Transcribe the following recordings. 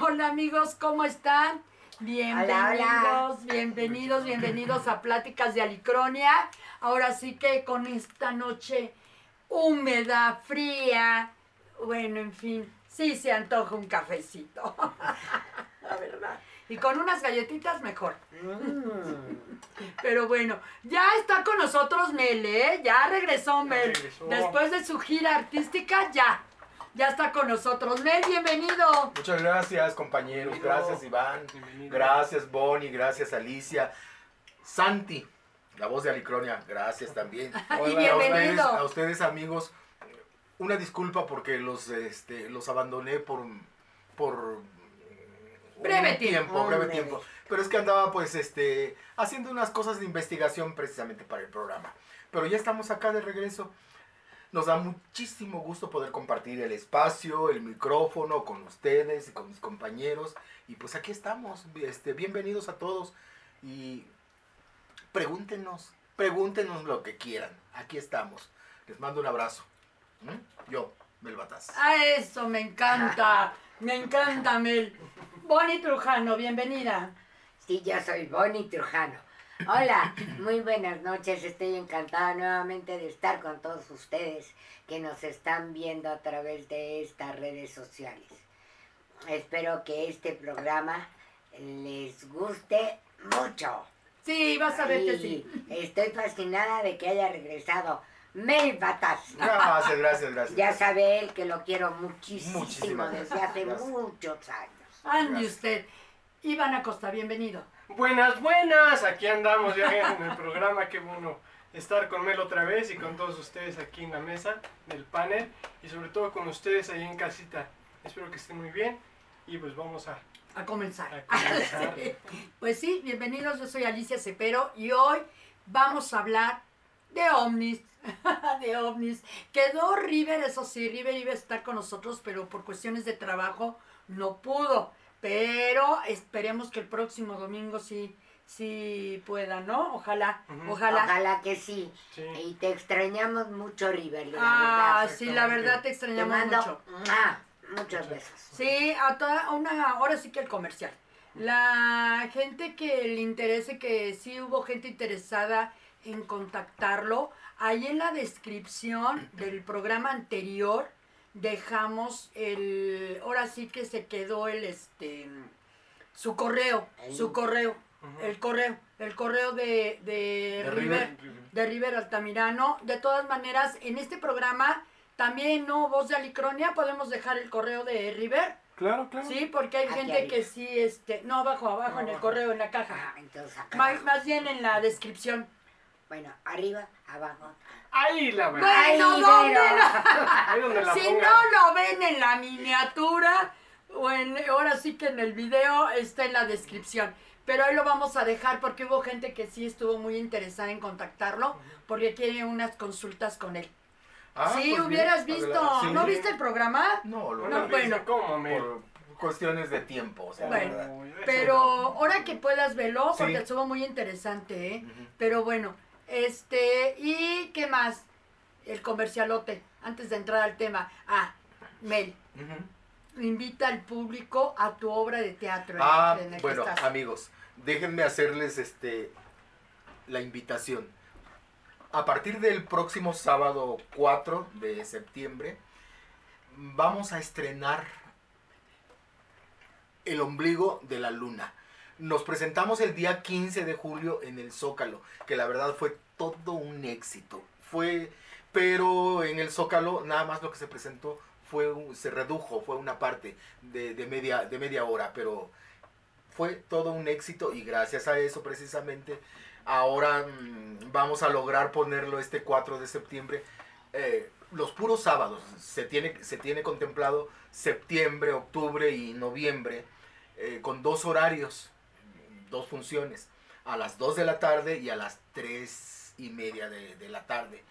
Hola amigos, ¿cómo están? Bienvenidos, bienvenidos, bienvenidos a Pláticas de Alicronia. Ahora sí que con esta noche húmeda, fría, bueno, en fin, sí se antoja un cafecito. La verdad. Y con unas galletitas mejor. Pero bueno, ya está con nosotros Mel, ¿eh? Ya regresó Mel. regresó. Después de su gira artística, ya. Ya está con nosotros. Mel, bienvenido. Muchas gracias, compañeros. Bienvenido. Gracias, Iván. Bienvenido. Gracias, Bonnie. Gracias, Alicia. Santi, la voz de Alicronia. Gracias también. Y A ustedes, bienvenido. a ustedes, amigos, una disculpa porque los, este, los abandoné por, por Breve tiempo. breve tiempo. Pero es que andaba, pues, este, haciendo unas cosas de investigación precisamente para el programa. Pero ya estamos acá de regreso. Nos da muchísimo gusto poder compartir el espacio, el micrófono con ustedes y con mis compañeros. Y pues aquí estamos. Este, bienvenidos a todos. Y pregúntenos, pregúntenos lo que quieran. Aquí estamos. Les mando un abrazo. ¿Mm? Yo, Melbatas. A eso me encanta. Me encanta, Mel. Bonnie Trujano, bienvenida. Sí, yo soy Bonnie Trujano. Hola, muy buenas noches. Estoy encantada nuevamente de estar con todos ustedes que nos están viendo a través de estas redes sociales. Espero que este programa les guste mucho. Sí, vas a ver que sí. Estoy fascinada de que haya regresado Mel Batas. Gracias, gracias, gracias. Ya sabe él que lo quiero muchísimo Muchísimas desde hace Gracias. muchos años. Ande Gracias. usted. Iván Acosta, bienvenido. Buenas, buenas. Aquí andamos ya en el programa. Qué bueno estar con Mel otra vez y con todos ustedes aquí en la mesa del panel y sobre todo con ustedes ahí en casita. Espero que estén muy bien y pues vamos a, A comenzar. a comenzar. Pues sí, bienvenidos. Yo soy Alicia Cepero y hoy vamos a hablar de ovnis. de ovnis. Quedó River, eso sí, River iba a estar con nosotros, pero por cuestiones de trabajo no pudo. Pero esperemos que el próximo domingo sí, sí pueda, ¿no? Ojalá, ojalá. Ojalá que sí. Sí. Y te extrañamos mucho, River. la Ah, verdad. sí, la verdad te Te extrañamos mando mucho. ¡mua! muchos besos. Sí, a toda una, ahora sí que el comercial. La gente que le interese, que sí hubo gente interesada en contactarlo, ahí en la descripción del programa anterior dejamos el, ahora sí que se quedó el, este, su correo, Ahí. su correo, el correo, el correo de, de, De River, River. de River Altamirano. De todas maneras, en este programa también, ¿no? Voz de Alicronia, podemos dejar el correo de River. Claro, claro. Sí, porque hay Aquí gente arriba. que sí, este, no, abajo, abajo, No, en el correo, en la Ah, caja. entonces acá. Más, abajo. más bien en la descripción. Bueno, arriba, abajo. Ahí la Bueno, verdad. Ay, ¿dónde pero- la- Ahí donde la si no lo ven en la miniatura, o en, ahora sí que en el video está en la descripción. Pero ahí lo vamos a dejar porque hubo gente que sí estuvo muy interesada en contactarlo, porque quiere unas consultas con él. Ah, sí, pues hubieras bien, visto. Sí. ¿no viste el programa? No, lo No, bueno. ¿Cómo, por cuestiones de tiempo. O sea, Bueno. Pero ahora que puedas verlo, porque Sí. estuvo muy interesante, ¿eh? Pero bueno, este, ¿y qué más? El comercialote, antes de entrar al tema. Ah, Mel, invita al público a tu obra de teatro. Ah, en bueno, estás. amigos, déjenme hacerles este la invitación. A partir del próximo sábado 4 de septiembre, vamos a estrenar El ombligo de la luna. Nos presentamos el día 15 de julio en el Zócalo, que la verdad fue todo un éxito. Fue, pero en el Zócalo nada más lo que se presentó fue se redujo, fue una parte de, de media de media hora, pero fue todo un éxito y gracias a eso precisamente ahora mm, vamos a lograr ponerlo este 4 de septiembre eh, los puros sábados se tiene se tiene contemplado septiembre octubre y noviembre eh, con dos horarios dos funciones a las 2 de la tarde y a las 3 y media de, de la tarde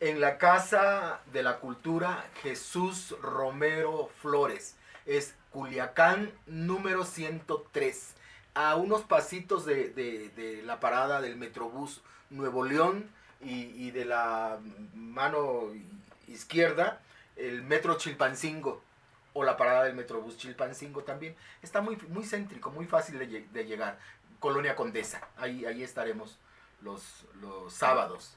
en la Casa de la Cultura Jesús Romero Flores. Es Culiacán número 103. A unos pasitos de, de- de la parada del Metrobús Nuevo León y, y de la mano izquierda el metro Chilpancingo o la parada del Metrobús Chilpancingo también. Está muy, muy céntrico, muy fácil de, de llegar. Colonia Condesa, ahí, ahí estaremos los, los sábados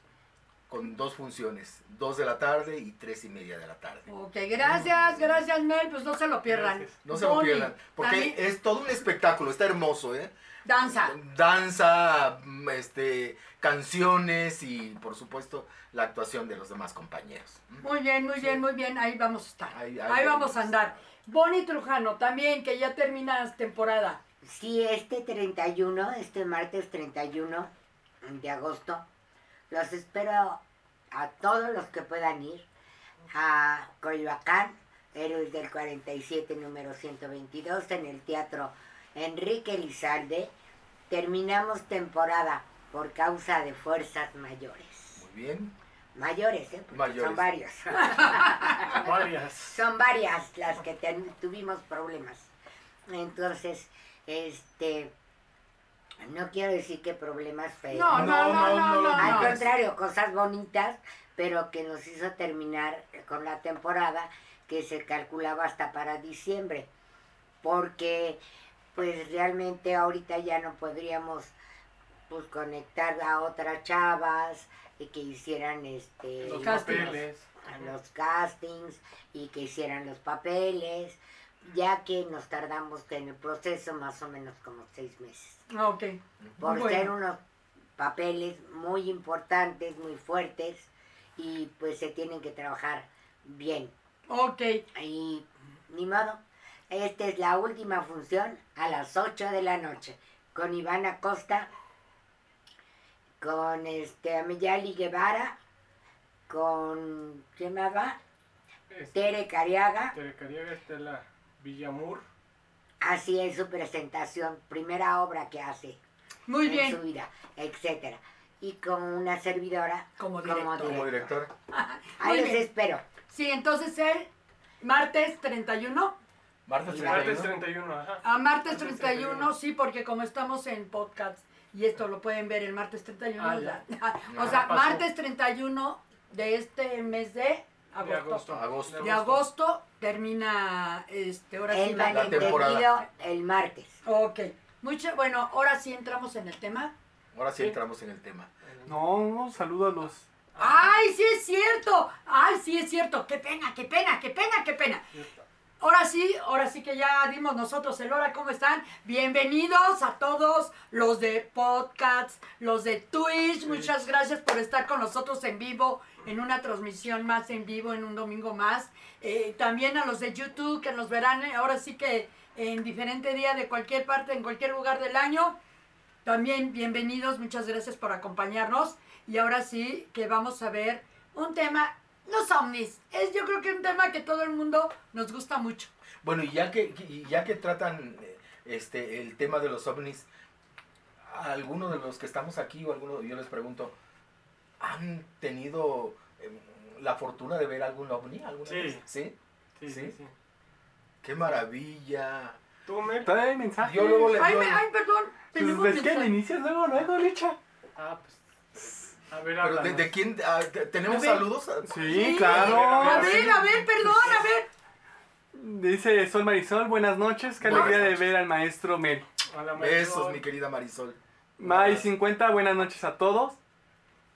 con dos funciones, dos de la tarde y tres y media de la tarde. Ok, gracias, gracias Mel, pues no se lo pierdan. Gracias. No se lo Bonnie, pierdan, porque también es todo un espectáculo, está hermoso, ¿eh? Danza. Danza, mm, este, canciones y por supuesto la actuación de los demás compañeros. Muy bien, muy bien, muy bien, ahí vamos a estar. Ahí- Ahí, ahí vamos vamos. a andar. Bonnie Trujano también, que ya terminas temporada. Sí, este 31, este martes 31 de agosto, los espero a todos los que puedan ir a Coyoacán, Héroes del 47, número 122, en el Teatro Enrique Elizalde. Terminamos temporada por causa de fuerzas mayores. Muy bien. Mayores, ¿eh? Porque Mayores. Son varios. Varias. Son varias las que ten- tuvimos problemas. Entonces, este, no quiero decir que problemas feos. No, no, no, no, no. no, Al no. contrario, cosas bonitas, pero que nos hizo terminar con la temporada que se calculaba hasta para diciembre. Porque, pues realmente ahorita ya no podríamos pues conectar a otras chavas y que hicieran este Los Castings. papeles. a los castings y que hicieran los papeles, ya que nos tardamos en el proceso más o menos como seis meses. Ok. Por Bueno. ser unos papeles muy importantes, muy fuertes, y pues se tienen que trabajar bien. Ok. Y ni modo, esta es la última función a las 8 de la noche, con Iván Acosta, con este Amiyali Guevara, con ¿quién más va? Este, Tere Cariaga, Telecariaga está en la Villamur. así es su presentación, primera obra que hace Muy en bien. su vida, etcétera. Y con una servidora Como como director. Como director. director. Ahí Muy los bien. espero. Sí, entonces el martes 31. Martes Martes 31. 31, ajá. A martes Martes 31, sí, porque como estamos en podcast y esto lo pueden ver el martes 31. Ah, ya. o sea, pasó. martes 31 de este mes de De agosto. agosto. Agosto. De agosto termina, este, ahora sí. El la- temporada. el martes. Ok. Mucho, bueno, ahora sí entramos en el tema. Ahora sí Sí. entramos en el tema. No, no, saludo a los. ¡Ay, sí es cierto! ¡Ay, sí es cierto! ¡Qué pena, qué pena, qué pena, qué pena! Ahora sí, ahora sí que ya dimos nosotros el hora, ¿cómo están? Bienvenidos a todos los de podcasts, los de Twitch. Muchas gracias por estar con nosotros en vivo, en una transmisión más en vivo, en un domingo más. Eh, también a los de YouTube que nos verán eh, ahora sí que en diferente día de cualquier parte, en cualquier lugar del año. También bienvenidos, muchas gracias por acompañarnos. Y ahora sí que vamos a ver un tema, los ovnis. Es yo creo que un tema que todo el mundo nos gusta mucho. Bueno, y ya que, y ya que tratan este, el tema de los ovnis, a alguno de los que estamos aquí o alguno, yo les pregunto, ¿han tenido eh, la fortuna de ver algún ovni alguna Sí. vez? ¿Sí? Sí, sí, ¿Sí? sí. ¡Qué maravilla! ¿Tú, Mel? Trae mensajes. Yo luego le- Ay, me- ay, perdón. Pues es que le mensaje. inicias luego, luego, Licha. Ah, pues. A ver, Pero ¿de, quién? ah, te- ¿Tenemos A saludos? Sí, Sí, claro. A ver, a ver, perdón, a ver. Dice Sol Marisol, buenas noches. Qué Buenas alegría de ver al maestro Mel. Hola, Marisol. Besos, mi querida Marisol. May 50, buenas noches a todos.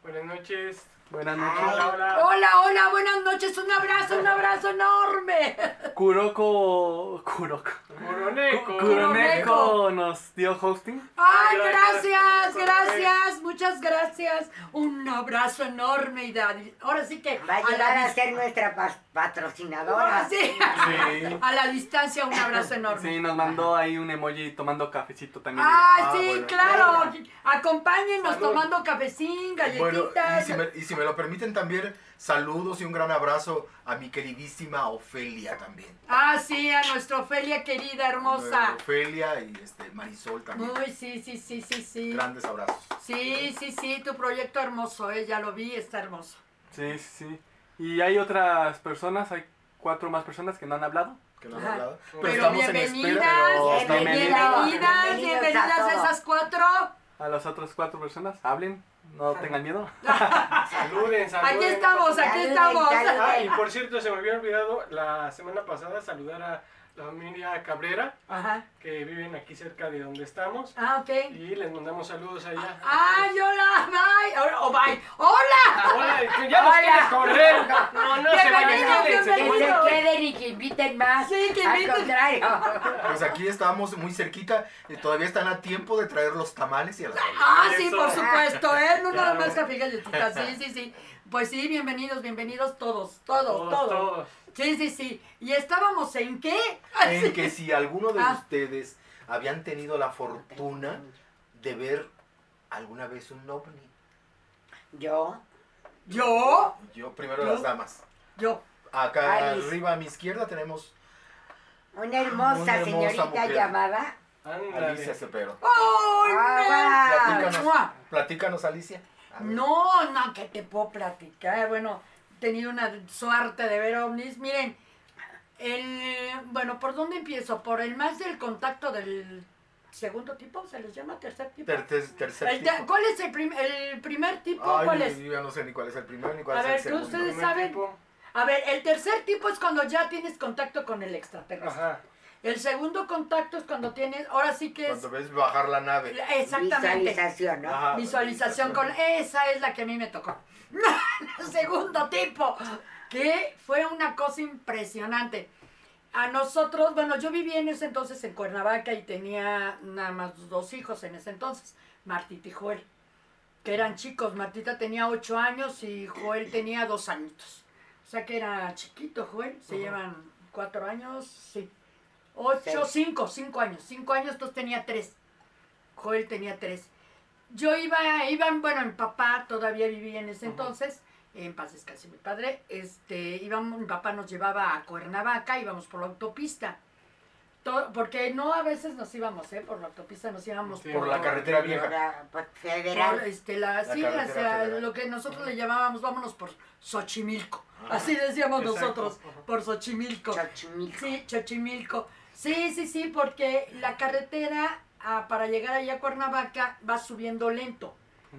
Buenas noches. Buenas noches. Hola, hola. Hola, hola, buenas noches. Un abrazo, un abrazo enorme. Kuroko. Kuroko. Moroneco. Kuroneko nos dio hosting. Ay, Gracias. gracias, gracias, muchas gracias. Un abrazo enorme y de- ahora sí que Va a llegar a dis- ser nuestra pas- patrocinadora. Sí. Sí. A la distancia un abrazo enorme. Sí, nos mandó ahí un emoji tomando cafecito también. Ah, Ah, sí, bueno. claro. Acompáñennos Salud. tomando cafecín, Bueno, y galletitas. si, me, y si me lo permiten también, saludos y un gran abrazo a mi queridísima Ofelia también. Ah, sí, a nuestra Ofelia querida, hermosa. Ofelia y este, Marisol también. Muy, sí, sí, sí, sí, sí. Grandes abrazos. Sí, sí, sí, tu proyecto hermoso, eh, ya lo vi, está hermoso. Sí, sí, sí. Y hay otras personas, hay cuatro más personas que no han hablado. Que no han hablado. Pero, Pero estamos en bienvenidas, espera. pero Bienvenidas. bienvenidas, bienvenidas a esas cuatro. A las otras cuatro personas, hablen. No tengan miedo. Saluden, saluden. Aquí estamos, aquí Saluden, estamos. saluden. Ah, y por cierto, se me había olvidado la semana pasada saludar a familia Cabrera, Ajá. que viven aquí cerca de donde estamos. Ah, ok. Y les mandamos saludos allá. ¡Ay, hola! ¡Bye! Hola, oh, bye. ¡Hola! Hola, que ya nos Hola. quieres correr. No, no se vayan, Bienvenidos, quédense. Que se queden y que inviten más. Sí, que Al inviten. contrario. Pues aquí estamos muy cerquita y todavía están a tiempo de traer los tamales y a la Ah, sí, por supuesto, ¿eh? No nada más café galletitas. Sí, sí, sí. Pues sí, bienvenidos, bienvenidos todos, todos, Todos, todos. todos. Sí, sí, sí. ¿Y estábamos en qué? En que si alguno de Ah. ustedes habían tenido la fortuna de ver alguna vez un ovni. Yo, ¿Yo? Yo, primero las damas. Yo. Acá Alice. arriba a mi izquierda tenemos una hermosa, Una hermosa señorita mujer. llamada. Alicia. Cepero. ¡Ay, Ah, Platícanos, platícanos Alicia. A ver. No, no, que te puedo platicar. Bueno, he tenido una suerte de ver ovnis. Miren, el, bueno, ¿por dónde empiezo? ¿Por el más del contacto del segundo tipo? ¿Se les llama tercer tipo? Ter- ter- tercer El te- tipo. ¿Cuál es el, prim- el primer tipo? Ay, ¿Cuál yo- es? yo ya no sé ni cuál es el primero ni cuál A es ver, el ¿tú segundo. ustedes Primer saben? tipo. A ver, el tercer tipo es cuando ya tienes contacto con el extraterrestre. Ajá. El segundo contacto es cuando tienes, ahora sí que es... Cuando ves bajar la nave. Exactamente. Visualización, ¿no? Ajá. Visualización con... Esa es la que a mí me tocó. El segundo tipo. Que fue una cosa impresionante. A nosotros, bueno, yo vivía en ese entonces en Cuernavaca y tenía nada más dos hijos en ese entonces, Martita y Joel, que eran chicos. Martita tenía ocho años y Joel tenía dos añitos. O sea que era chiquito Joel, se llevan cuatro años, sí. Ocho, Seis. cinco, cinco años. Cinco años, entonces tenía tres. Joel tenía tres. Yo iba, iba, bueno, mi papá todavía vivía en ese entonces, en paz descanse mi padre, este, íbamos, mi papá nos llevaba a Cuernavaca, íbamos por la autopista. Todo- porque no a veces nos íbamos, ¿eh? Por la autopista nos íbamos Sí, Por la carretera vieja. Por, Federal. este, la, La sí, lo que nosotros le llamábamos, vámonos por Xochimilco. Ah. Así decíamos Exacto. nosotros, Ajá. por Xochimilco. Xochimilco. Sí, Xochimilco. Sí, sí, sí, porque la carretera ah, para llegar allá a Cuernavaca va subiendo lento.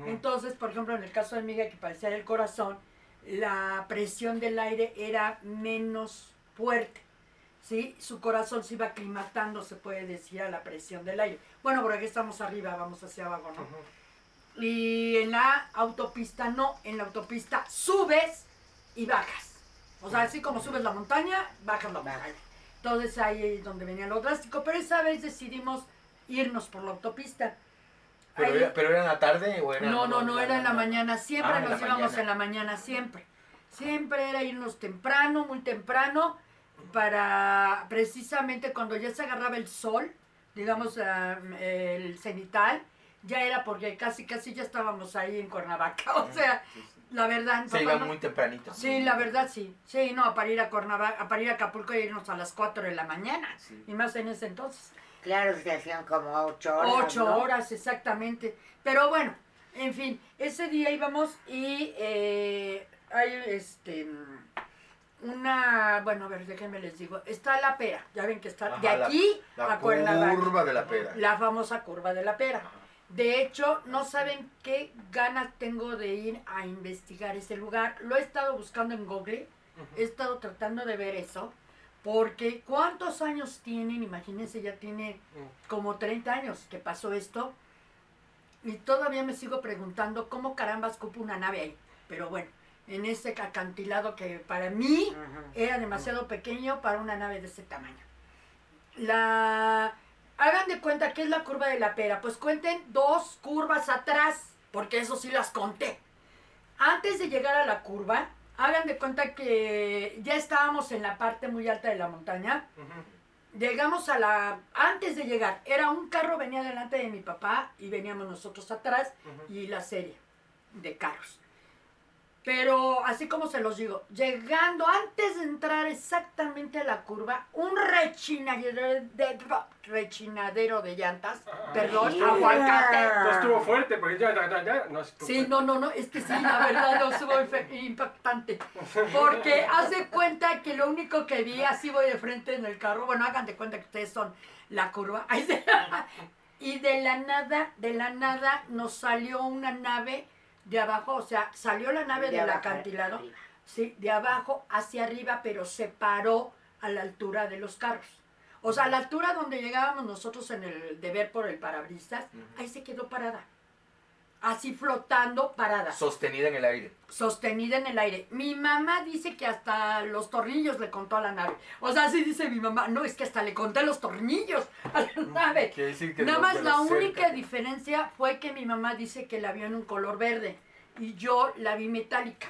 Entonces, por ejemplo, en el caso de Miguel, que parecía el corazón, la presión del aire era menos fuerte. ¿Sí? Su corazón se iba aclimatando, se puede decir, a la presión del aire. Bueno, por aquí estamos arriba, vamos hacia abajo, ¿no? Y en la autopista no, en la autopista subes y bajas. O sea, así como subes la montaña, bajas la montaña. Entonces ahí es donde venía lo drástico, pero esa vez decidimos irnos por la autopista. Pero, Ahí- era, pero era en la tarde o era no, no, no, era en la mañana, siempre Ah, nos íbamos mañana. en la mañana, siempre. Siempre era irnos temprano, muy temprano, para precisamente cuando ya se agarraba el sol, digamos ah, el cenital, ya era porque casi, casi ya estábamos ahí en Cuernavaca. O sea, la verdad. Se papá, iba no- muy tempranito. Sí, la verdad sí. Sí, no, para ir a Cuernavaca, para ir a Acapulco y irnos a las 4 de la mañana. Sí. Y más en ese entonces. Claro, se hacían como ocho horas. Ocho ¿no? horas, exactamente. Pero bueno, en fin, ese día íbamos y eh, hay este una, bueno, a ver, déjenme les digo, está la pera, ya ven que está de Ajá, la- aquí La a Cuernavaca, curva de la pera. la famosa curva de la pera. Ajá. De hecho, no saben qué ganas tengo de ir a investigar ese lugar. Lo he estado buscando en Google, he estado tratando de ver eso, porque ¿cuántos años tienen? Imagínense, ya tiene como 30 años que pasó esto. Y todavía me sigo preguntando cómo carambas cupo una nave ahí. Pero bueno, en ese acantilado que para mí era demasiado pequeño para una nave de ese tamaño. La hagan de cuenta que es la curva de la pera, pues cuenten dos curvas atrás, porque eso sí las conté. Antes de llegar a la curva, hagan de cuenta que ya estábamos en la parte muy alta de la montaña. Llegamos a la antes de llegar, era un carro venía delante de mi papá y veníamos nosotros atrás y la serie de carros. Pero así como se los digo, llegando antes de entrar exactamente a la curva, un rechinadero de, rechinadero de llantas, perdón, Sí. aguacate. Entonces estuvo fuerte, porque ya, ya, ya, no estuvo Sí, fuerte. no, no, no, es que sí, la verdad no estuvo impactante. Porque hace cuenta que lo único que vi, así voy de frente en el carro, bueno, hagan de cuenta que ustedes son la curva. Y de la nada, de la nada nos salió una nave de abajo, o sea, salió la nave De del acantilado, arriba. sí, de abajo hacia arriba, pero se paró a la altura de los carros. O sea, a la altura donde llegábamos nosotros en el de ver por el parabrisas, ahí se quedó parada. Así flotando, parada. Sostenida en el aire. sostenida en el aire. Mi mamá dice que hasta los tornillos le contó a la nave. O sea, así dice mi mamá. No, es que hasta le conté los tornillos a la nave. Quiere decir que Nada más la cerca. única diferencia fue que mi mamá dice que la vio en un color verde y yo la vi metálica.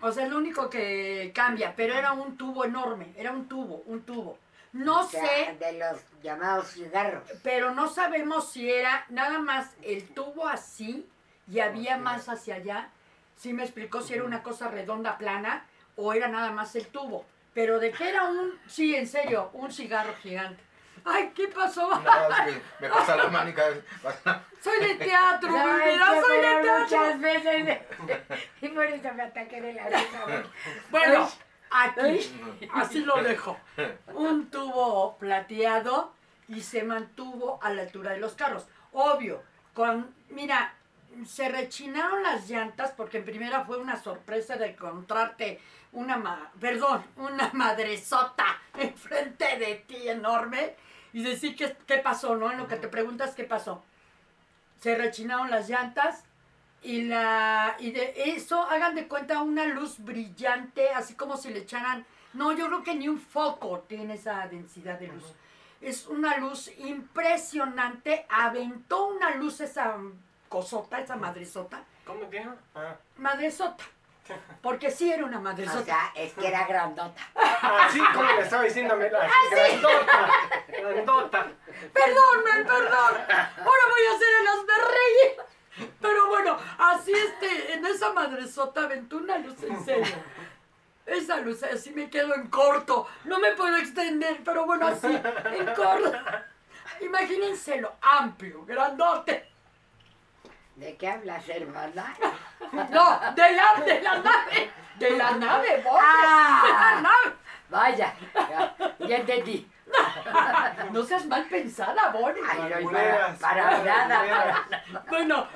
O sea, es lo único que cambia, pero era un tubo enorme, era un tubo, un tubo. No O sea, sé, De los llamados cigarros. pero no sabemos si era nada más el tubo así y había Ok. más hacia allá. Sí me explicó si era una cosa redonda, plana, o era nada más el tubo. Pero de que era un, sí, en serio, un cigarro gigante. Ay, ¿qué pasó? No, es que me pasa la mano y cada vez- Soy de teatro, mi Ay, vida, que soy de teatro. muchas veces. y por eso me ataqué de la risa. Bueno. Aquí, así lo dejo. Un tubo plateado y se mantuvo a la altura de los carros. Obvio, con, mira, se rechinaron las llantas porque en primera fue una sorpresa de encontrarte una, ma- perdón, una madresota enfrente de ti enorme y decir qué, qué pasó, ¿no? En lo que te preguntas qué pasó. Se rechinaron las llantas y la y de eso hagan de cuenta una luz brillante, así como si le echaran, no, yo creo que ni un foco tiene esa densidad de luz. Es una luz impresionante, aventó una luz esa cosota, esa madresota, ¿Cómo dijo? Ah. madresota. Porque sí era una O madresota. sea, es que era grandota. Así como le estaba diciendo a Mela. así, grandota. Grandota. Perdón, men, perdón. Ahora voy a hacer el reír. Pero bueno, así este, en esa madresota aventó una luz en serio. Esa luz así me quedo en corto. No me puedo extender, pero bueno, así, en corto. Imagínenselo, amplio, grandote. ¿De qué hablas, hermana? No, de la, de la nave. De la nave, Borges. Ah. De la nave. Vaya, ya, ya entendí. No seas mal pensada, Bonnie. Ay, no, para, para nada. para- Bueno,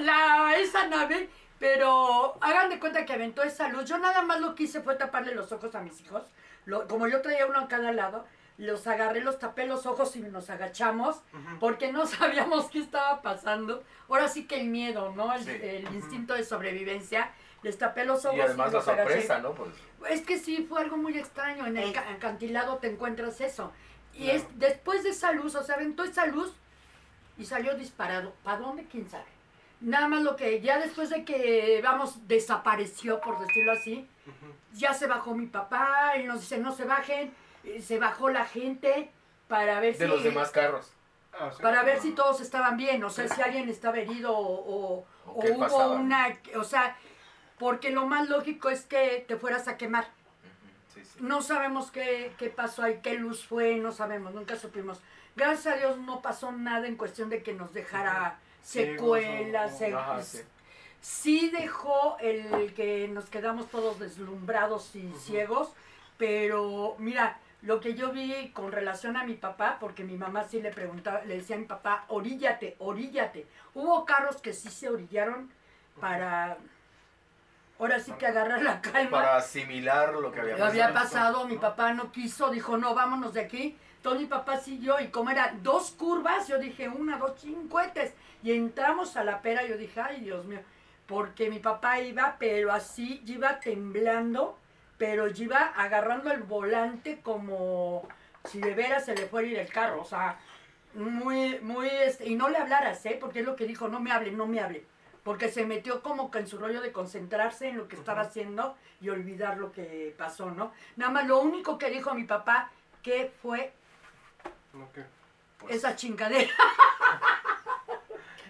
la, esa nave, pero hagan de cuenta que aventó esa luz. Yo nada más lo que hice fue taparle los ojos a mis hijos. Lo- como yo traía uno a cada lado, los agarré, los tapé los ojos y nos agachamos porque no sabíamos qué estaba pasando. Ahora sí que el miedo, ¿no? El, Sí. el instinto de sobrevivencia. Les tapé los ojos Y además la agaché. sorpresa, ¿no? Pues Es que sí, fue algo muy extraño. En el acantilado te encuentras eso. Y es después de esa luz, o sea, aventó esa luz y salió disparado. ¿Para dónde? ¿Quién sabe? Nada más lo que ya después de que, vamos, desapareció, por decirlo así, ya se bajó mi papá, él nos dice, no se bajen, se bajó la gente para ver de si... los demás carros. Ah, sí. Para ver si todos estaban bien, o sea, si alguien estaba herido o, o- ¿O o qué hubo pasaba? una... O sea, porque lo más lógico es que te fueras a quemar. Ujú, Sí, sí. No sabemos qué, qué pasó ahí, qué luz fue, no sabemos, nunca supimos. Gracias a Dios no pasó nada en cuestión de que nos dejara secuelas. o- o- se- Ajá, sí. sí dejó el que nos quedamos todos deslumbrados y ciegos, pero mira, lo que yo vi con relación a mi papá, porque mi mamá sí le preguntaba, le decía a mi papá, oríllate, oríllate. Hubo carros que sí se orillaron para, ahora sí que agarrar la calma. Para asimilar lo que había pasado. había pasado, mi papá no quiso, dijo, no, vámonos de aquí. Entonces mi papá siguió y como eran dos curvas, yo dije, una, dos, cincuetes. Y entramos a la pera, yo dije, ay, Dios mío, porque mi papá iba, pero así, iba temblando, pero iba agarrando el volante como si de veras se le fuera a ir el carro, o sea, muy, muy, este, y no le hablaras, ¿eh? Porque es lo que dijo, no me hable, no me hable. Porque se metió como que en su rollo de concentrarse en lo que estaba haciendo y olvidar lo que pasó, ¿no? Nada más lo único que dijo mi papá que fue ¿qué? Pues, esa chingadera.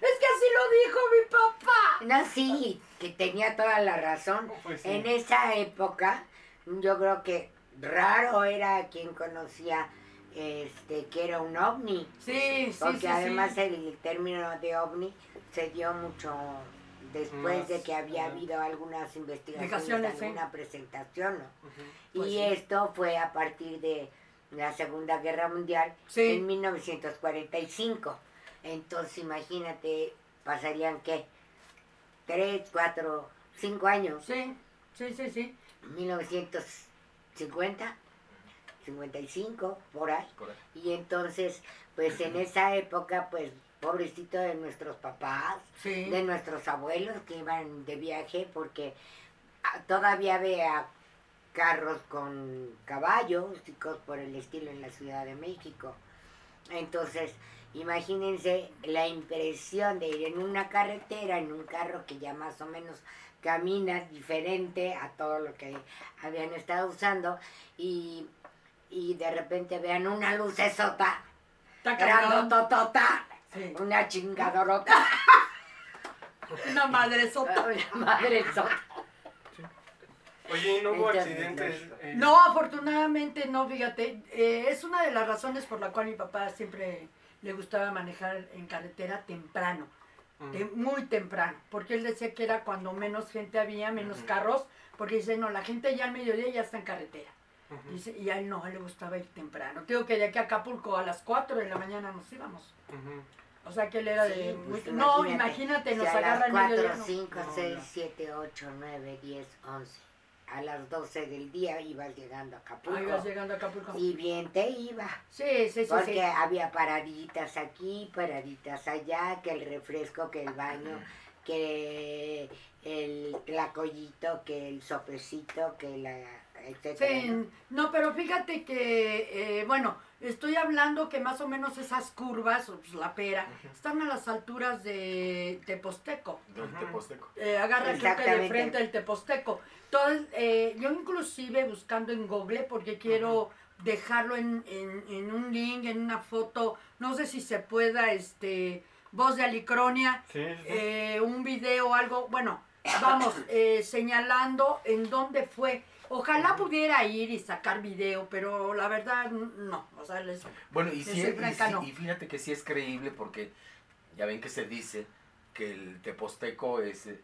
es que así lo dijo mi papá. No, sí, que tenía toda la razón. Pues sí. En esa época, yo creo que raro era quien conocía este que era un ovni. Sí, sí, Porque sí, además sí. el término de ovni se dio mucho después Más, de que había habido algunas investigaciones, sí. alguna presentación, ¿no? Pues y sí. esto fue a partir de la Segunda Guerra Mundial Sí. en 1945. Entonces, imagínate, pasarían qué? 3, 4, 5 años. Sí, sí, sí, sí. 1950, 55, por ahí. Por ahí. Y entonces, pues en esa época, pues pobrecito de nuestros papás, Sí. de nuestros abuelos que iban de viaje, porque ah, todavía había carros con caballos y cosas por el estilo en la Ciudad de México. Entonces, imagínense la impresión de ir en una carretera, en un carro que ya más o menos camina diferente a todo lo que habían estado usando y, y de repente vean una lucesota, grandototota, Sí. una chingadorota, Una madre sota. una madre sota. Oye, ¿y no hubo Entonces, accidentes? eh, No, afortunadamente no, fíjate. eh, es una de las razones por la cual mi papá siempre le gustaba manejar en carretera temprano, mm, muy temprano, porque él decía que era cuando menos gente había, menos carros, porque dice, no, la gente ya al mediodía ya está en carretera. Ujú, Dice, y a él no, a él le gustaba ir temprano. Te Digo que de aquí a Acapulco a las 4 de la mañana nos íbamos. ujú. O sea que él era de... Sí, muy- pues, no, imagínate, nos si a agarra las el 4, mediodía. no. 5, No, 6, no. 7, 8, 9, 10, 11. A las 12 del día ibas llegando a Acapulco. Ahí vas llegando a Acapulco. Y bien te iba. Sí, sí, sí, Porque sí. había paraditas aquí, paraditas allá, que el refresco, que el baño, que el tlacoyito, que el sopecito, que la... Sí, no, pero fíjate que, eh, bueno, estoy hablando que más o menos esas curvas, o, pues, la pera, están a las alturas de Teposteco. Del. Teposteco. Eh, agarra creo que de frente el Teposteco. Entonces, eh, yo inclusive buscando en Google, porque quiero dejarlo en, en- en un link, en una foto, no sé si se pueda, este, voz de Alicronia, Sí, sí, sí. eh, un video o algo, bueno, vamos, eh, señalando en dónde fue. Ojalá pudiera ir y sacar video, pero la verdad no, o sea, les- Bueno, y, sí, y, franca, sí- no. y fíjate que sí es creíble porque ya ven que se dice que el Teposteco es eh,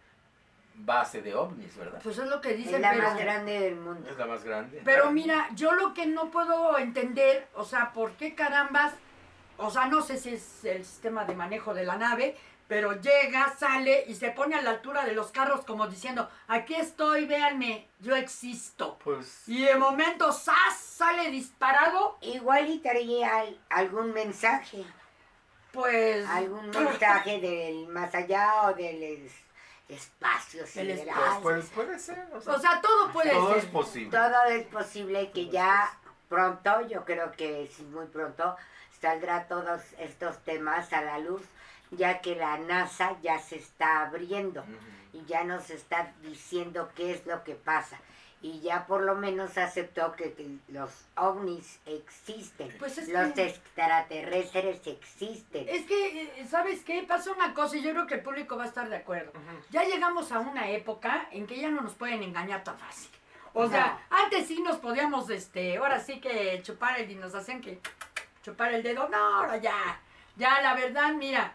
base de ovnis, ¿verdad? pues es lo que Es dicen, la pero, más grande del mundo. Es la más grande. pero mira, yo lo que no puedo entender, o sea, ¿por qué carambas? O sea, no sé si es el sistema de manejo de la nave, pero llega, sale y se pone a la altura de los carros como diciendo, aquí estoy, véanme, yo existo. Pues Y de momento, ¡zas! sale disparado, Igual y traía al- algún mensaje, pues... algún mensaje del más allá o del es- espacio sideral. espacio. pues puede ser. O sea, O sea, todo puede todo ser. es posible. Todo es posible que ya pronto, yo creo que sí, muy pronto, saldrá todos estos temas a la luz, ya que la NASA ya se está abriendo Ujú. y ya nos está diciendo qué es lo que pasa. Y ya por lo menos aceptó que, que los ovnis existen, Pues es los que- extraterrestres existen. Es que, eh, ¿sabes qué? Pasa una cosa y yo creo que el público va a estar de acuerdo. Ujú. Ya llegamos a una época en que ya no nos pueden engañar tan fácil. O sea, antes sí nos podíamos, este, ahora sí que chupar el y nos hacían que chupar el dedo. No, ahora ya. Ya, la verdad, mira,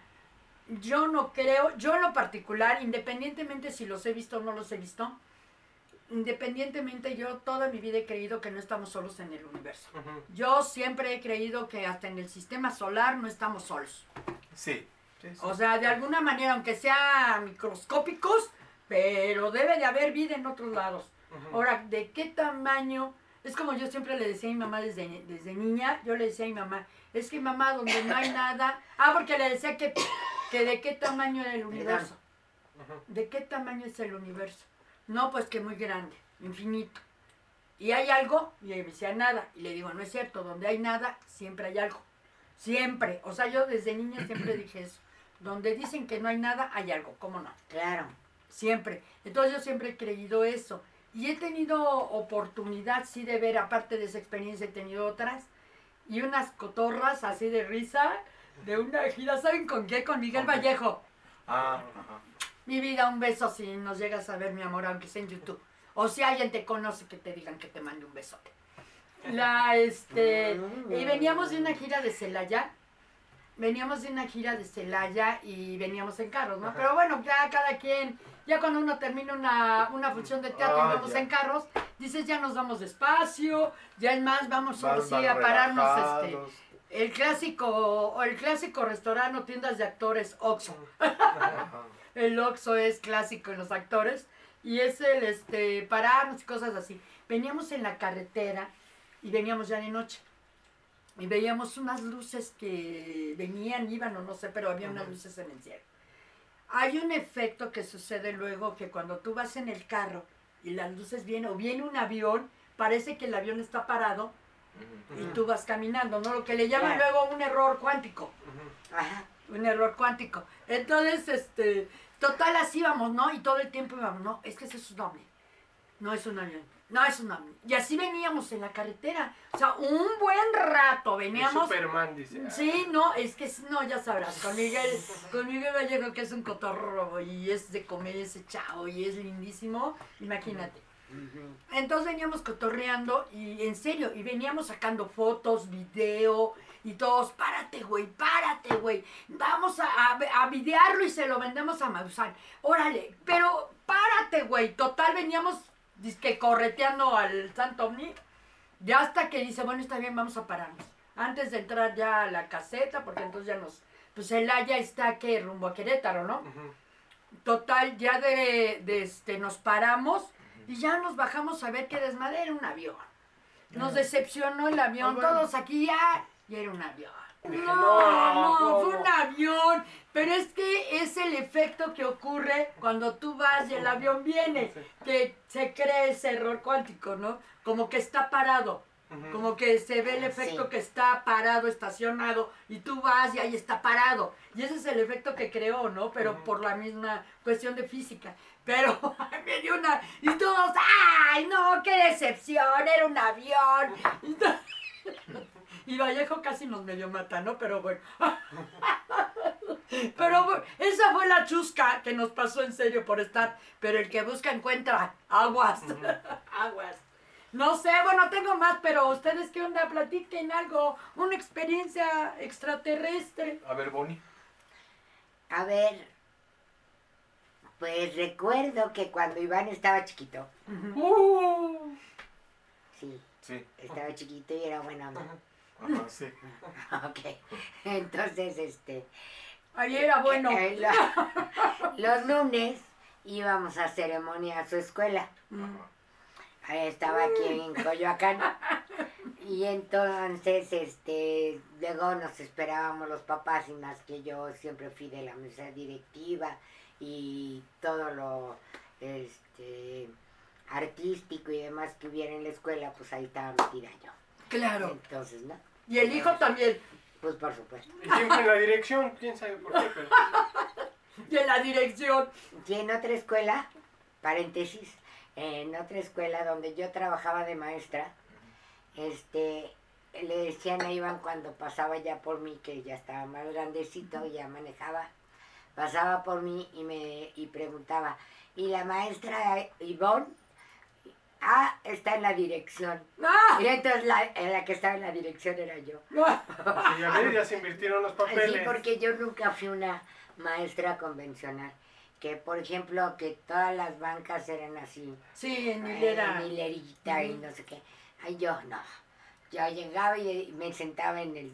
yo no creo, yo en lo particular, independientemente si los he visto o no los he visto, independientemente yo toda mi vida he creído que no estamos solos en el universo. Yo siempre he creído que hasta en el sistema solar no estamos solos. Sí. sí, sí. O sea, de alguna manera, aunque sea microscópicos, pero debe de haber vida en otros lados. Ahora, ¿de qué tamaño? Es como yo siempre le decía a mi mamá desde, desde niña, yo le decía a mi mamá, es que mamá, donde no hay nada... Ah, porque le decía que, que de qué tamaño era el universo. ¿De qué tamaño es el universo? No, pues que muy grande, infinito. ¿Y hay algo? Y me decía nada. Y le digo, no es cierto, donde hay nada, siempre hay algo. Siempre. O sea, yo desde niña siempre dije eso. Donde dicen que no hay nada, hay algo. ¿Cómo no? Claro. Siempre. Entonces yo siempre he creído eso. Y he tenido oportunidad, sí, de ver, aparte de esa experiencia, he tenido otras. Y unas cotorras así de risa, de una gira, ¿saben con qué? Con Miguel. Vallejo. Ah, ajá. Mi vida, un beso si nos llegas a ver, mi amor, aunque sea en YouTube. O si alguien te conoce, que te digan que te mande un besote. La, este, y veníamos de una gira de Celaya. Veníamos de una gira de Celaya y veníamos en carros, ¿no? Ajá. Pero bueno, ya cada quien, ya cuando uno termina una, una función de teatro Ah, y vamos ya. en carros, dices ya nos vamos despacio, ya es más, vamos sí a pararnos este, el clásico, o el clásico restaurante o tiendas de actores Oxxo. El Oxxo es clásico en los actores. Y es el este, pararnos y cosas así. Veníamos en la carretera y veníamos ya de noche. Y veíamos unas luces que venían, iban o no sé, pero había unas luces en el cielo. Hay un efecto que sucede luego que cuando tú vas en el carro y las luces vienen o viene un avión, parece que el avión está parado y tú vas caminando, ¿no? Lo que le llaman Claro. luego un error cuántico. Ajá. Un error cuántico. Entonces, este, total así vamos, ¿no? Y todo el tiempo íbamos, no, es que ese es un ovni. No es un avión. No es un ovni. Y así veníamos en la carretera. O sea, un buen rato El veníamos. Superman dice. Sí, no, es que es- no, ya sabrás, con Miguel, con Miguel Gallego que es un cotorro y es de comer ese chavo y es lindísimo, imagínate. Entonces veníamos cotorreando y en serio, y veníamos sacando fotos, video y todos, párate, güey, párate, güey, vamos a, a, a videarlo y se lo vendemos a Maussan. Órale, pero párate, güey. Total, veníamos dizque correteando al Santo Omni. Ya hasta que dice, bueno, está bien, vamos a pararnos. Antes de entrar ya a la caseta, porque entonces ya nos... Pues el Haya está que rumbo a Querétaro, ¿no? Total, ya de, de este, nos paramos y ya nos bajamos a ver qué desmadre era un avión. Nos decepcionó el avión, bueno. todos aquí ya, y era un avión. Dije, No, no, no, fue un avión, pero es que es el efecto que ocurre cuando tú vas y el avión viene, que se cree ese error cuántico, ¿no? Como que está parado, como que se ve el efecto Sí. que está parado, estacionado, y tú vas y ahí está parado. Y ese es el efecto que creó, ¿no? Pero por la misma cuestión de física. Pero me dio una... Y todos, ¡ay, no, qué decepción! Era un avión. Y, y Vallejo casi nos medio mata, ¿no? Pero bueno. Pero bueno, esa fue la chusca que nos pasó en serio por estar. Pero el que busca encuentra. Aguas. Aguas. No sé, bueno, tengo más, pero ustedes qué onda, platiquen algo, una experiencia extraterrestre. A ver, Bonnie. A ver, pues recuerdo que cuando Iván estaba chiquito, Uh. sí, Sí. estaba chiquito y era buena onda. Ajá, sí. Ok, entonces, este, Ahí era bueno. eh, lo- los lunes íbamos a ceremonia a su escuela. Mm. Estaba aquí en Coyoacán. Y entonces, este, luego nos esperábamos los papás y más que yo siempre fui de la mesa directiva y todo lo, este, artístico y demás que hubiera en la escuela, pues ahí estaba metida yo. Claro. Entonces, ¿no? Y el hijo también. Pues por supuesto. Y siempre en la dirección, quién sabe por qué, pero. Y en la dirección. Y en otra escuela, paréntesis, en otra escuela donde yo trabajaba de maestra, este, le decían a Iván cuando pasaba ya por mí, que ya estaba más grandecito, ya manejaba, pasaba por mí y me y preguntaba, ¿y la maestra Ivonne? Ah, está en la dirección. ¡Ah! Y entonces la, en la que estaba en la dirección era yo. Y ya ves, ya se invirtieron los papeles. Sí, porque yo nunca fui una maestra convencional. Que, por ejemplo, que todas las bancas eran así. Sí, en eh, hilera. en hilerita y no sé qué. Ay, yo no. Yo llegaba y me sentaba en el,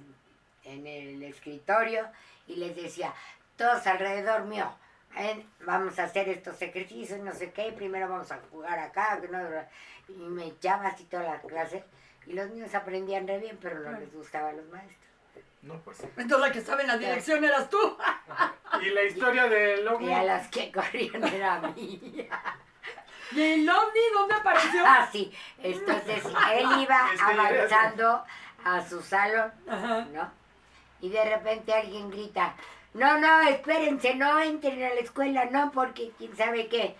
en el escritorio y les decía, todos alrededor mío, eh, vamos a hacer estos ejercicios, no sé qué, primero vamos a jugar acá, no- y me echaba así toda la clase. Y los niños aprendían re bien, pero no les gustaba a los maestros. No, pues. Entonces la que estaba en la dirección eras tú. Y la historia del ovni. Y a las que corrían era mía. ¿Y el ovni dónde apareció? Ah, sí. Entonces él iba Es que- avanzando a su salón, Ajá. ¿no? Y de repente alguien grita, no, no, espérense, no entren a la escuela, no, porque quién sabe qué.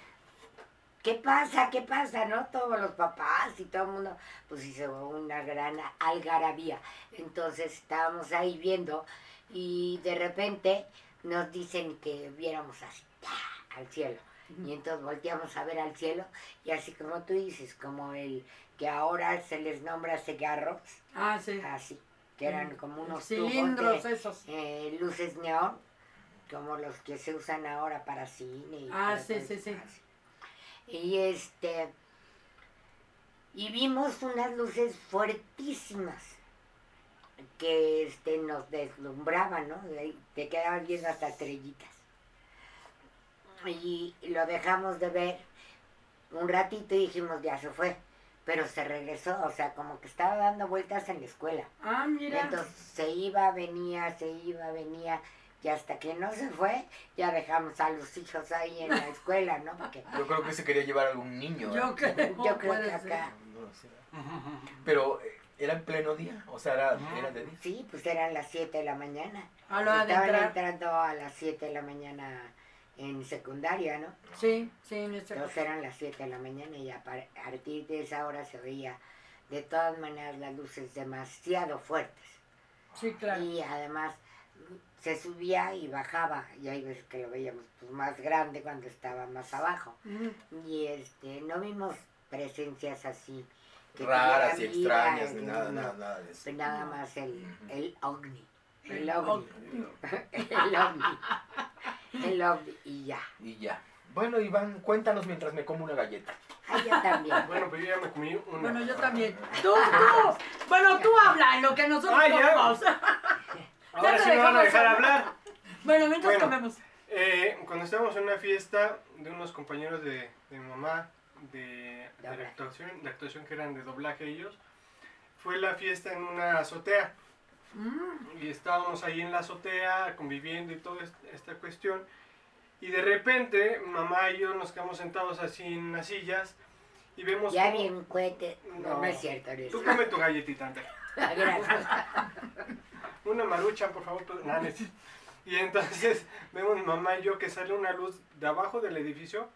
¿Qué pasa? ¿Qué pasa? ¿No? Todos los papás y todo el mundo, pues hizo una gran algarabía. Entonces estábamos ahí viendo y de repente nos dicen que viéramos así, ¡ta! al cielo. Y entonces volteamos a ver al cielo y así como tú dices, como el que ahora se les nombra cigarros, Ah, sí. así, que eran como unos Cilindros tubos de, esos. eh, luces neón, como los que se usan ahora para cine. Y Ah, sí, sí, sí. Y este, y vimos unas luces fuertísimas que este, nos deslumbraban, ¿no? Te quedaban viendo hasta estrellitas. y lo dejamos de ver un ratito y dijimos, ya se fue. Pero se regresó, o sea, como que estaba dando vueltas en la escuela. Ah, mira. Entonces se iba, venía, se iba, venía. Y hasta que no se fue, ya dejamos a los hijos ahí en la escuela, ¿no? Porque Yo creo que se quería llevar algún niño. ¿eh? Yo creo, yo creo que acá. Pero eh, era en pleno día, o sea, era, era de día. sí, pues eran las 7 de la mañana. A la Estaban entrar. entrando a las 7 de la mañana en secundaria, ¿no? Sí, sí, en este Entonces eran las 7 de la mañana y a par- a partir de esa hora se veía de todas maneras las luces demasiado fuertes. Sí, claro. Y además se subía y bajaba, y hay veces que lo veíamos pues, más grande cuando estaba más abajo. Y este, no vimos presencias así. que Raras y extrañas, ni nada, nada, nada de eso. Pues nada más el, el ovni. El El ovni. El ovni. El ovni. Y ya. Y ya. Bueno, Iván, cuéntanos mientras me como una galleta. Ah, yo también. Bueno, pues yo ya me comí una. Bueno, yo también. Tú, tú. Bueno, tú habla en lo que nosotros Ah, ya. Ahora sí me van a dejar hablar. Bueno, mientras Bueno. comemos. Eh, cuando estábamos en una fiesta de unos compañeros de, de mi mamá, de, de la actuación, la actuación que eran de doblaje ellos, fue la fiesta en una azotea. Mm. y estábamos ahí en la azotea conviviendo y toda est- esta cuestión y de repente mamá y yo nos quedamos sentados así en las sillas y vemos Ya bien cohete. No, No. es cierto. Tú come tu galletita Andrea. Gracias. una marucha por favor pues, y entonces vemos mamá y yo que sale una luz de abajo del edificio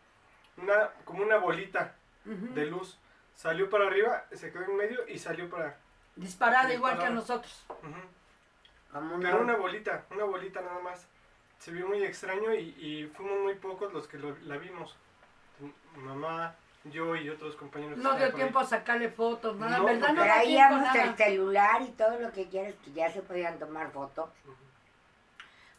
una como una bolita de luz salió para arriba se quedó en medio y salió para Disparada igual que nosotros. Pero una bolita, una bolita nada más. Se vio muy extraño y, y fuimos muy pocos los que lo- la vimos. Mamá, yo y otros compañeros. No dio tiempo a sacarle fotos, nada. No, ¿Verdad? No Traíamos nada. el celular y todo lo que quieras, que ya se podían tomar fotos,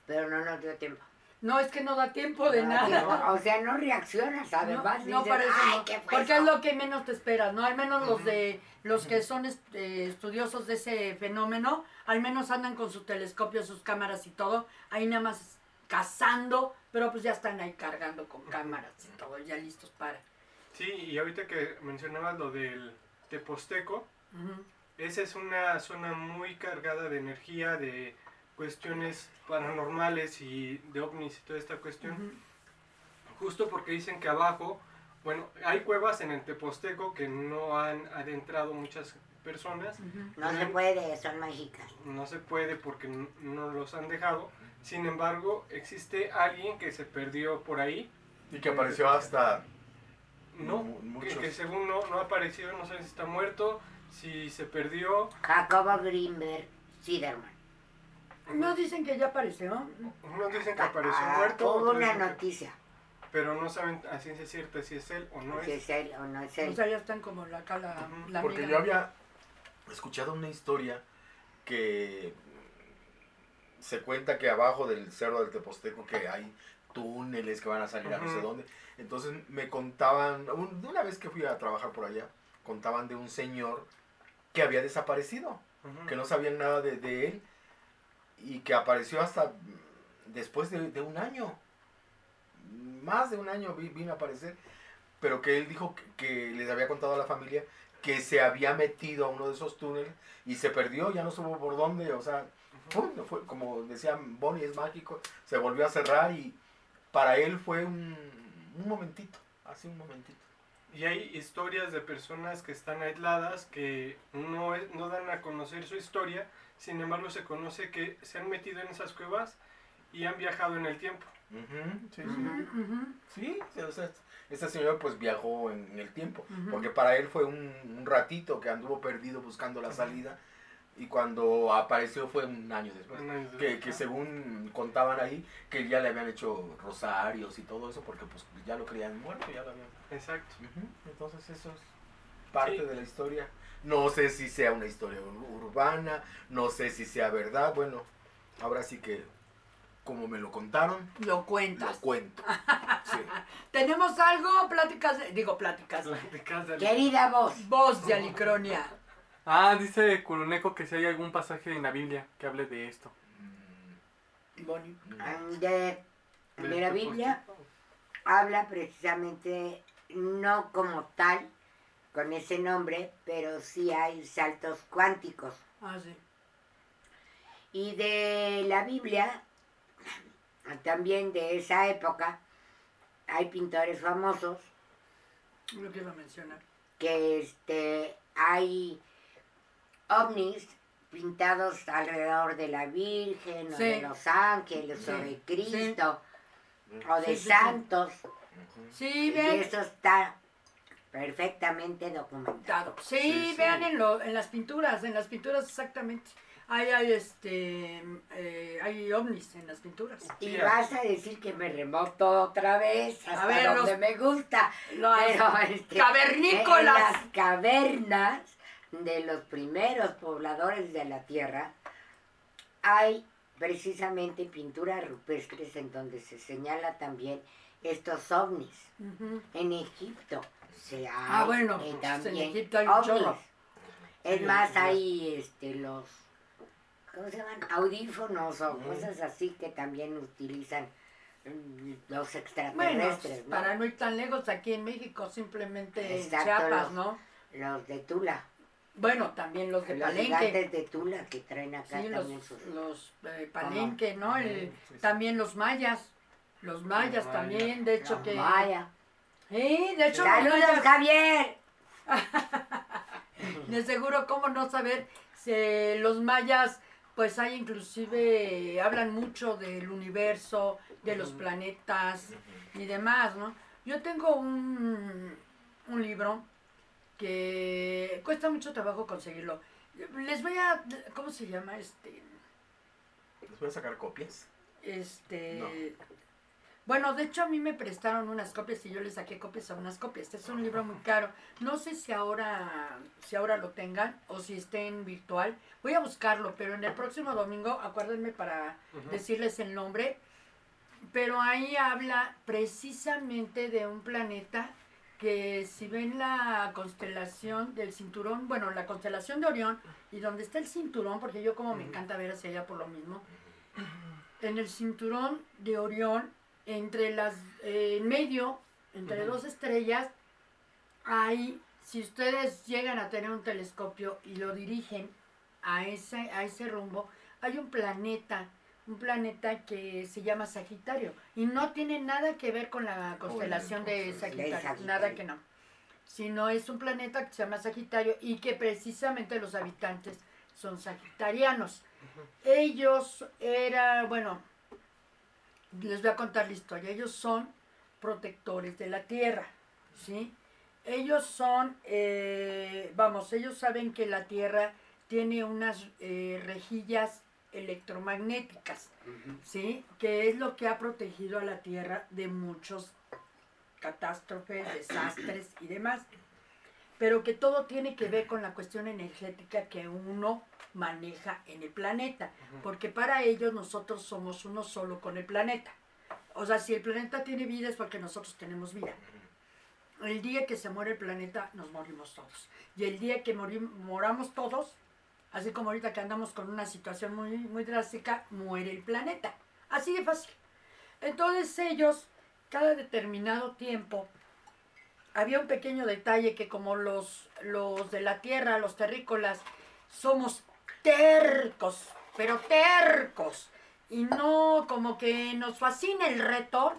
pero no nos dio tiempo. No, es que no da tiempo de No, nada. no, o sea, no reaccionas, No, además. no dices, parece, "Ay, no. ¿qué fue Porque eso?". es lo que menos te esperas, ¿no? Al menos los de los que son este, estudiosos de ese fenómeno, al menos andan con su telescopio, sus cámaras y todo, ahí nada más cazando, pero pues ya están ahí cargando con cámaras y todo, ya listos para. Sí, y ahorita que mencionabas lo del Teposteco, esa es una zona muy cargada de energía, de cuestiones paranormales y de ovnis y toda esta cuestión. Justo porque dicen que abajo, bueno, hay cuevas en el Teposteco que no han adentrado muchas personas. No se puede, son mágicas. no se puede porque no los han dejado. Sin embargo, existe alguien que se perdió por ahí, Y que apareció hasta... ¿no? Que, que según no, no ha aparecido, no saben si está muerto, si se perdió. Jacobo Greenberg Siderman. No dicen que ya apareció. Unos dicen que apareció Ah, muerto, Hubo una que- noticia, pero no saben a ciencia cierta si es él o no si es. es él o no es O él. sea, ya están como la cala, Ujú. la Porque amiga. yo había escuchado una historia que se cuenta que abajo del cerro del Teposteco que hay túneles que van a salir a no sé dónde. Entonces me contaban, un- una vez que fui a trabajar por allá, contaban de un señor que había desaparecido, que no sabían nada de, de él y que apareció hasta después de, de un año. Más de un año vi- vino a aparecer, pero que él dijo que, que les había contado a la familia que se había metido a uno de esos túneles y se perdió, ya no supo por dónde, o sea, ¡pum! fue, como decían Bonnie, es mágico, se volvió a cerrar y para él fue un, un momentito, así un momentito. Y hay historias de personas que están aisladas, que no, es- no dan a conocer su historia, sin embargo se conoce que se han metido en esas cuevas y han viajado en el tiempo. Sí, sí. Ujú, ujú, Sí, sí, o sea, este señor pues viajó en, en el tiempo, porque para él fue un, un ratito que anduvo perdido buscando la salida y cuando apareció fue un año después. Un año Que, después. que según contaban ahí, que ya le habían hecho rosarios y todo eso, porque pues ya lo creían muerto, ya lo habían... Exacto. Entonces eso es parte Sí. de la historia. No sé si sea una historia ur- urbana, no sé si sea verdad, bueno, ahora sí que como me lo contaron, Lo lo cuentas. cuento. Sí. ¿Tenemos algo? Pláticas, de- digo pláticas. Pláticas del- Querida voz, Voz de Alicronia. Ah, dice Curuneco que si hay algún pasaje en la Biblia que hable de esto. Mm, Bonnie. no. mm, de, de la Biblia, habla precisamente, no como tal, con ese nombre, pero sí hay saltos cuánticos. Ah, sí. Y de la Biblia, también de esa época, hay pintores famosos Lo quiero mencionar. que este, hay ovnis pintados alrededor de la Virgen, o Sí. de los ángeles, o de Cristo, o de Sí, sí, sí. santos. Sí, Y eso está perfectamente documentado. Sí, Sí, sí. vean en, lo, en las pinturas, en las pinturas exactamente. Ahí hay este eh, hay ovnis en las pinturas. Y Sí, vas a decir que me remoto otra vez hasta ver, donde los- me gusta. Las Pero este, cavernícolas. En las cavernas de los primeros pobladores de la Tierra hay precisamente pinturas rupestres en donde se señala también estos ovnis. En Egipto se hay Ah, bueno, eh, pues, en también Egipto hay ovnis. Es más, hay este, los, ¿cómo se llaman? Audífonos o cosas así que también utilizan mm, los Bueno, extraterrestres, ¿no? para no ir tan lejos, aquí en México simplemente en Exacto, Chiapas, los- ¿no? Los de Tula. Bueno, también los de los Palenque. gigantes de Tula que traen acá Sí, también los, los eh, Palenque, ¿no? El- Sí, sí. También los mayas. Los mayas también, de hecho los que... maya. Sí, de hecho los ¡Saludos, mayas, Javier! de seguro, ¿cómo no saber? Si los mayas, pues hay inclusive, hablan mucho del universo, de los planetas y demás, ¿no? Yo tengo un, un libro que cuesta mucho trabajo conseguirlo. Les voy a, ¿cómo se llama? Este, ¿Les voy a sacar copias? este, bueno, de hecho a mí me prestaron unas copias y yo le saqué copias a unas copias. Es un libro muy caro. No sé si ahora, si ahora lo tengan o si esté en virtual. Voy a buscarlo, pero en el próximo domingo, acuérdenme para decirles el nombre. Pero ahí habla precisamente de un planeta que si ven la constelación del cinturón, bueno, la constelación de Orión y donde está el cinturón, porque yo como me encanta ver hacia allá por lo mismo, en el cinturón de Orión, entre las, eh, en medio, entre dos estrellas, hay, si ustedes llegan a tener un telescopio y lo dirigen a ese, a ese rumbo, hay un planeta, un planeta que se llama Sagitario y no tiene nada que ver con la constelación de Sagitario, de Sagitario. nada que no, sino es un planeta que se llama Sagitario y que precisamente los habitantes son sagitarianos. Ellos eran, bueno, les voy a contar la historia, ellos son protectores de la Tierra, ¿sí? Ellos son, eh, vamos, ellos saben que la Tierra tiene unas eh, rejillas electromagnéticas, ¿sí? Que es lo que ha protegido a la Tierra de muchos catástrofes, desastres y demás. Pero que todo tiene que ver con la cuestión energética que uno maneja en el planeta. Porque para ellos nosotros somos uno solo con el planeta. O sea, si el planeta tiene vida es porque nosotros tenemos vida. El día que se muere el planeta, nos morimos todos. Y el día que morim- moramos todos, así como ahorita que andamos con una situación muy, muy drástica, muere el planeta. Así de fácil. Entonces ellos, cada determinado tiempo, había un pequeño detalle que como los, los de la tierra, los terrícolas, somos tercos, pero tercos. Y no como que nos fascina el reto.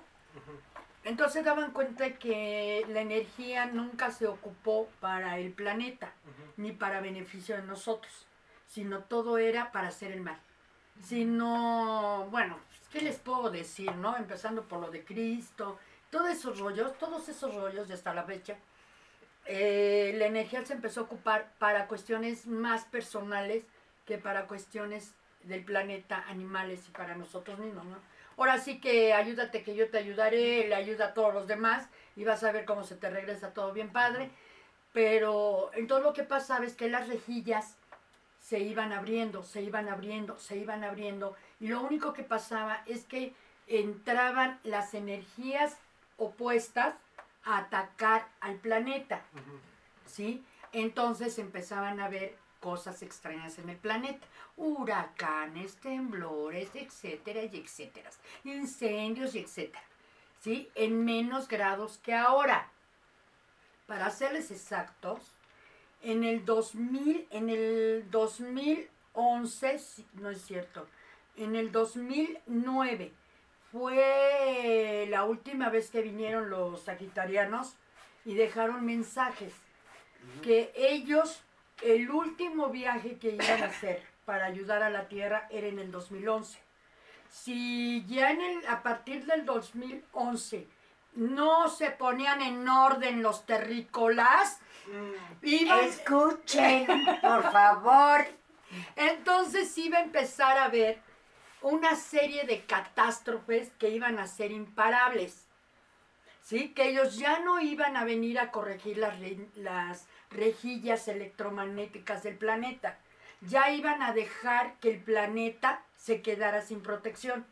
Entonces daban cuenta que la energía nunca se ocupó para el planeta, ni para beneficio de nosotros, sino todo era para hacer el mal. Sino, bueno, ¿qué les puedo decir, no? Empezando por lo de Cristo, todos esos rollos, todos esos rollos y hasta la fecha, eh, la energía se empezó a ocupar para cuestiones más personales que para cuestiones del planeta, animales y para nosotros mismos, ¿no? Ahora sí que ayúdate que yo te ayudaré, le ayuda a todos los demás y vas a ver cómo se te regresa todo bien padre. Pero entonces lo que pasaba es que las rejillas se iban abriendo, se iban abriendo, se iban abriendo y lo único que pasaba es que entraban las energías opuestas a atacar al planeta, ¿sí? Entonces empezaban a ver cosas extrañas en el planeta, huracanes, temblores, etcétera y etcétera, incendios y etcétera. ¿sí? En menos grados que ahora. Para serles exactos, en el 2000, en el 2011, sí, no es cierto, en el 2009 fue la última vez que vinieron los sagitarianos y dejaron mensajes que ellos, el último viaje que iban a hacer para ayudar a la Tierra era en el 2011. Si ya en el, a partir del 2011 no se ponían en orden los terrícolas, iban, Escuchen, por favor. entonces iba a empezar a haber una serie de catástrofes que iban a ser imparables. ¿Sí? Que ellos ya no iban a venir a corregir las, re- las rejillas electromagnéticas del planeta. Ya iban a dejar que el planeta se quedara sin protección.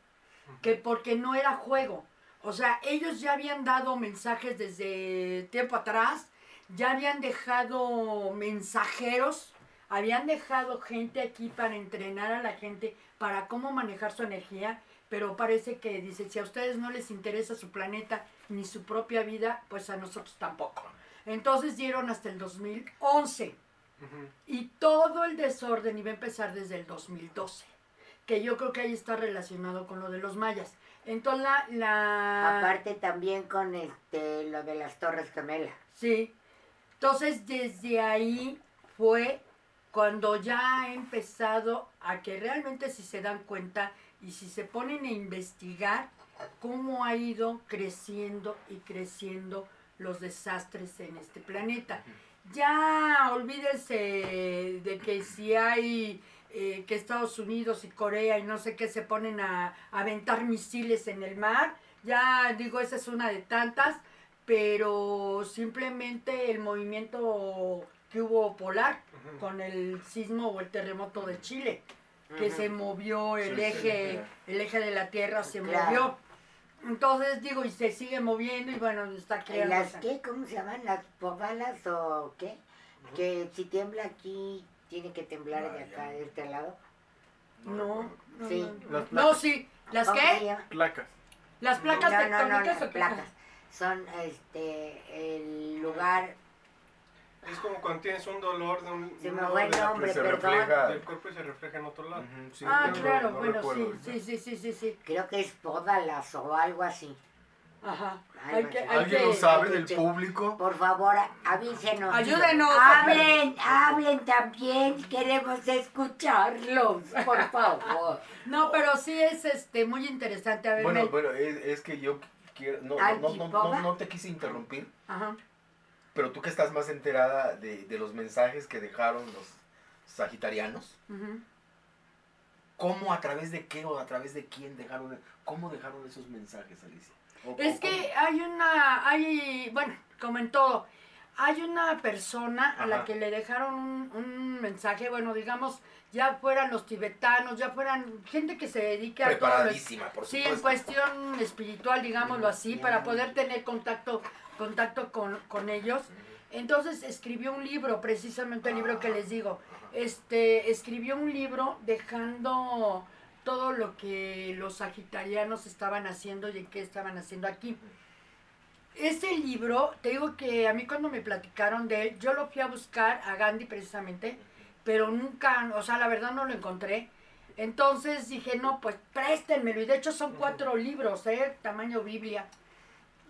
Que porque no era juego. O sea, ellos ya habían dado mensajes desde tiempo atrás, ya habían dejado mensajeros, habían dejado gente aquí para entrenar a la gente para cómo manejar su energía, pero parece que dice, si a ustedes no les interesa su planeta ni su propia vida, pues a nosotros tampoco. Entonces dieron hasta el 2011 Ujú. y todo el desorden iba a empezar desde el 2012, que yo creo que ahí está relacionado con lo de los mayas. Entonces la... la Aparte también con este lo de las Torres Gemelas. Sí. Entonces, desde ahí fue cuando ya ha empezado a que realmente si se dan cuenta y si se ponen a investigar cómo ha ido creciendo y creciendo los desastres en este planeta. Ya olvídense de que si hay eh, que Estados Unidos y Corea y no sé qué se ponen a, a aventar misiles en el mar. Ya digo, esa es una de tantas, pero simplemente el movimiento que hubo polar con el sismo o el terremoto de Chile, que se movió el Sí, eje, el eje de la Tierra se Claro. movió. Entonces digo, y se sigue moviendo y bueno, está ¿Y creando. ¿Las qué? ¿Cómo se llaman? ¿Las pobalas o qué? Que si tiembla aquí, tiene que temblar de acá, ya. de este lado. No, no, Sí. no, Las no, placas. sí. ¿Las ¿Cómo se qué? Placas. Las placas no, no, no, tectónicas o qué? placas. Son este el lugar. Es como cuando tienes un dolor de un, Se un me fue el nombre, se perdón. refleja. del cuerpo y se refleja en otro lado. Sí, Ah, no, claro, no bueno, recuerdo sí, sí, sí, sí, sí, sí. Creo que es podalas o algo así. Ajá. Ay, Hay bueno. que, hay ¿Alguien que- lo sabe del público? Por favor, avísenos. Ayúdenos. Hablen, hablen también. Queremos escucharlos, por favor. No, pero sí es este muy interesante. A ver, Bueno, Mel. bueno, es, es que yo quiero, no, no, no, no, te quise interrumpir, Ajá. pero tú que estás más enterada de, de los mensajes que dejaron los sagitarianos. ¿cómo, a través de qué o a través de quién dejaron, cómo dejaron esos mensajes, Alicia? O- Es o que hay una, hay, bueno, como en todo, hay una persona a la que le dejaron un, un mensaje, bueno, digamos, ya fueran los tibetanos, ya fueran gente que se cómo- a preparadísima, por Sí, supuesto. en cuestión espiritual, digámoslo así, para poder tener contacto, contacto con, con ellos. Entonces escribió un libro, precisamente el libro que les digo. Este, escribió un libro dejando todo lo que los sagitarianos estaban haciendo y qué estaban haciendo aquí. Ese libro, te digo que a mí cuando me platicaron de él, yo lo fui a buscar a Gandhi precisamente, pero nunca, o sea, la verdad no lo encontré. Entonces dije, no, pues préstenmelo. Y de hecho son cuatro libros, ¿eh? Tamaño Biblia.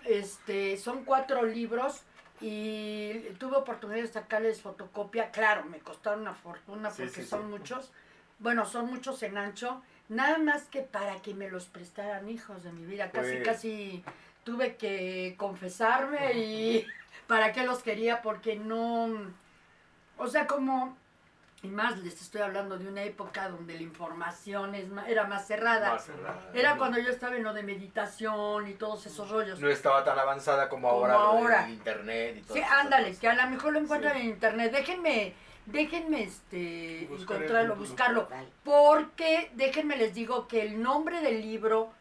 Este, son cuatro libros y tuve oportunidad de sacarles fotocopia. Claro, me costaron una fortuna Sí, porque sí, son sí. muchos. Bueno, son muchos en ancho. Nada más que para que me los prestaran hijos de mi vida. Casi, Pues. casi tuve que confesarme y para qué los quería porque no... O sea, como... Y más les estoy hablando de una época donde la información es era más cerrada. Más cerrada. Era No- cuando yo estaba en lo de meditación y todos esos rollos. No estaba tan avanzada como, Como ahora, ahora. internet y todo Sí, ándale, que a lo mejor lo encuentran Sí. en internet. Déjenme, déjenme este, Buscar encontrarlo, buscarlo. Porque, déjenme les digo que el nombre del libro